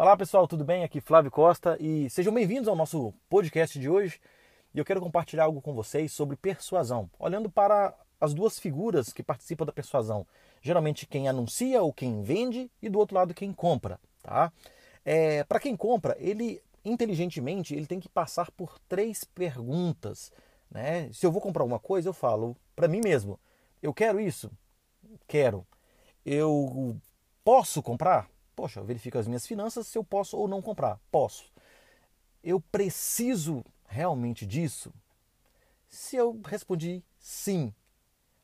Olá pessoal, tudo bem? Aqui Flávio Costa e sejam bem-vindos ao nosso podcast de hoje. E eu quero compartilhar algo com vocês sobre persuasão, olhando para as duas figuras que participam da persuasão. Geralmente quem anuncia ou quem vende e do outro lado quem compra, tá? É, para quem compra, ele inteligentemente ele tem que passar por três perguntas, né? Se eu vou comprar uma coisa, eu falo para mim mesmo: eu quero isso, quero. Eu posso comprar? Poxa, eu verifico as minhas finanças se eu posso ou não comprar. Posso. Eu preciso realmente disso? Se eu respondi sim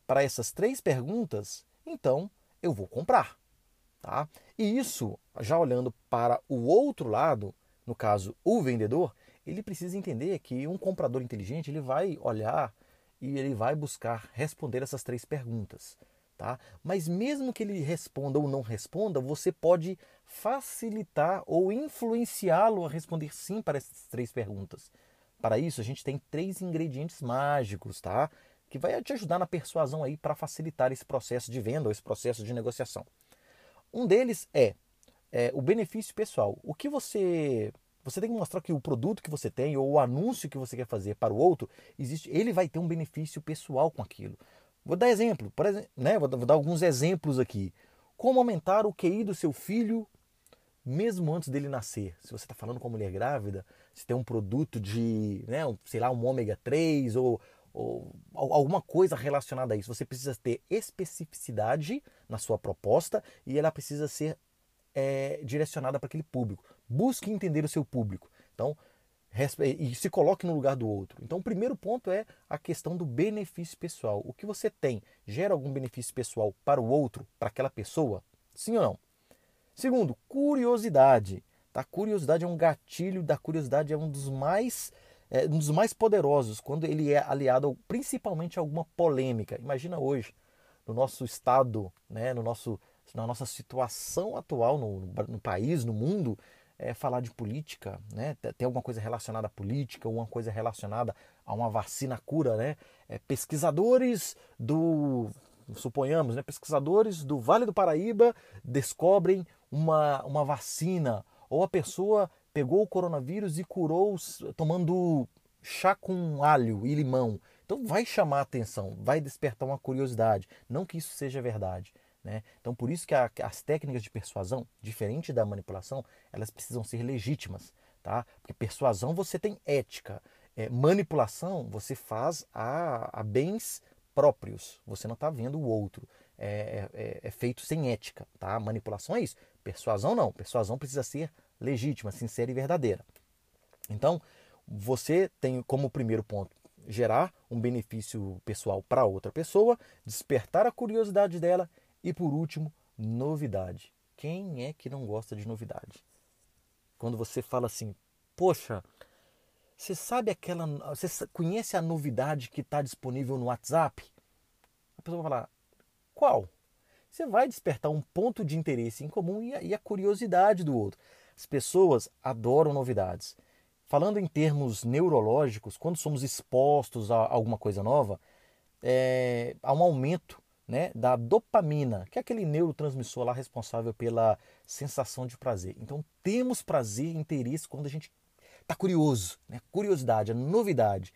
para essas três perguntas, então eu vou comprar. Tá? E isso, já olhando para o outro lado, no caso o vendedor, ele precisa entender que um comprador inteligente ele vai olhar e ele vai buscar responder essas três perguntas. Tá? Mas mesmo que ele responda ou não responda, você pode facilitar ou influenciá-lo a responder sim para essas três perguntas. Para isso, a gente tem três ingredientes mágicos, tá? Que vai te ajudar na persuasão aí para facilitar esse processo de venda ou esse processo de negociação. Um deles é, é o benefício pessoal. O que você você tem que mostrar que o produto que você tem ou o anúncio que você quer fazer para o outro existe, ele vai ter um benefício pessoal com aquilo. Vou dar exemplo, por exemplo, né? Vou, dar alguns exemplos aqui. Como aumentar o QI do seu filho mesmo antes dele nascer. Se você está falando com uma mulher grávida, se tem um produto de, né, sei lá, um ômega 3 ou, ou alguma coisa relacionada a isso, você precisa ter especificidade na sua proposta e ela precisa ser é, direcionada para aquele público. Busque entender o seu público. Então, e se coloque no lugar do outro. Então, o primeiro ponto é a questão do benefício pessoal. O que você tem gera algum benefício pessoal para o outro, para aquela pessoa? Sim ou não? Segundo, curiosidade. Tá? Curiosidade é um gatilho, da curiosidade é um dos mais é, um dos mais poderosos quando ele é aliado principalmente a alguma polêmica. Imagina hoje no nosso estado, né, no nosso na nossa situação atual no, no país, no mundo, é, falar de política, né? Tem alguma coisa relacionada à política, alguma coisa relacionada a uma vacina cura, né? É, pesquisadores do suponhamos, né, pesquisadores do Vale do Paraíba descobrem uma, uma vacina, ou a pessoa pegou o coronavírus e curou tomando chá com alho e limão. Então vai chamar a atenção, vai despertar uma curiosidade. Não que isso seja verdade, né? Então, por isso que a, as técnicas de persuasão, diferente da manipulação, elas precisam ser legítimas. Tá? Porque persuasão você tem ética, é, manipulação você faz a, a bens próprios, você não está vendo o outro. É, é, é, é, feito sem ética. Tá? Manipulação é isso. Persuasão não. Persuasão precisa ser legítima, sincera e verdadeira. Então, você tem como primeiro ponto gerar um benefício pessoal para outra pessoa, despertar a curiosidade dela e por último, novidade. Quem é que não gosta de novidade? Quando você fala assim, poxa, você sabe aquela. Você conhece a novidade que está disponível no WhatsApp? A pessoa vai falar, qual? Você vai despertar um ponto de interesse em comum e a, e a curiosidade do outro. As pessoas adoram novidades. Falando em termos neurológicos, quando somos expostos a alguma coisa nova, é, há um aumento né, da dopamina, que é aquele neurotransmissor lá responsável pela sensação de prazer. Então temos prazer e interesse quando a gente está curioso, né? curiosidade, a novidade.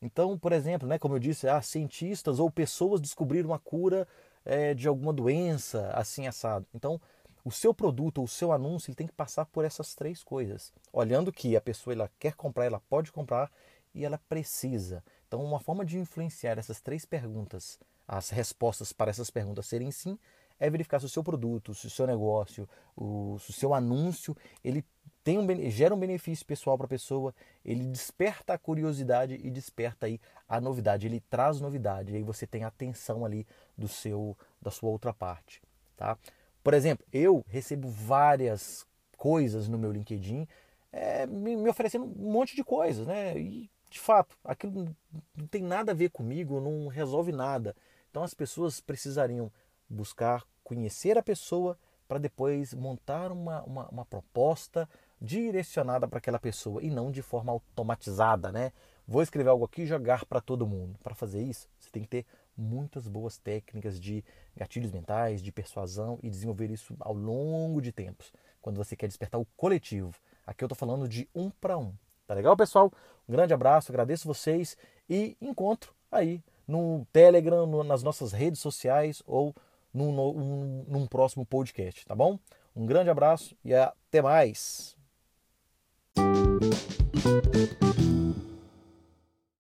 Então, por exemplo, né, como eu disse, ah, cientistas ou pessoas descobriram a cura é, de alguma doença, assim assado. Então, o seu produto o seu anúncio ele tem que passar por essas três coisas. Olhando que a pessoa ela quer comprar, ela pode comprar e ela precisa. Então, uma forma de influenciar essas três perguntas as respostas para essas perguntas serem sim, é verificar se o seu produto, se o seu negócio, o, se o seu anúncio, ele tem um, gera um benefício pessoal para a pessoa, ele desperta a curiosidade e desperta aí a novidade, ele traz novidade, aí você tem atenção ali do seu da sua outra parte, tá? Por exemplo, eu recebo várias coisas no meu LinkedIn é, me, me, oferecendo um monte de coisas, né? E de fato, aquilo não tem nada a ver comigo, não resolve nada. Então as pessoas precisariam buscar conhecer a pessoa para depois montar uma, uma, uma proposta direcionada para aquela pessoa e não de forma automatizada, né? Vou escrever algo aqui e jogar para todo mundo. Para fazer isso, você tem que ter muitas boas técnicas de gatilhos mentais, de persuasão e desenvolver isso ao longo de tempos, quando você quer despertar o coletivo. Aqui eu estou falando de um para um. Tá legal, pessoal? Um grande abraço, agradeço vocês e encontro aí no Telegram, no, nas nossas redes sociais ou num, num, num próximo podcast, tá bom? Um grande abraço e até mais!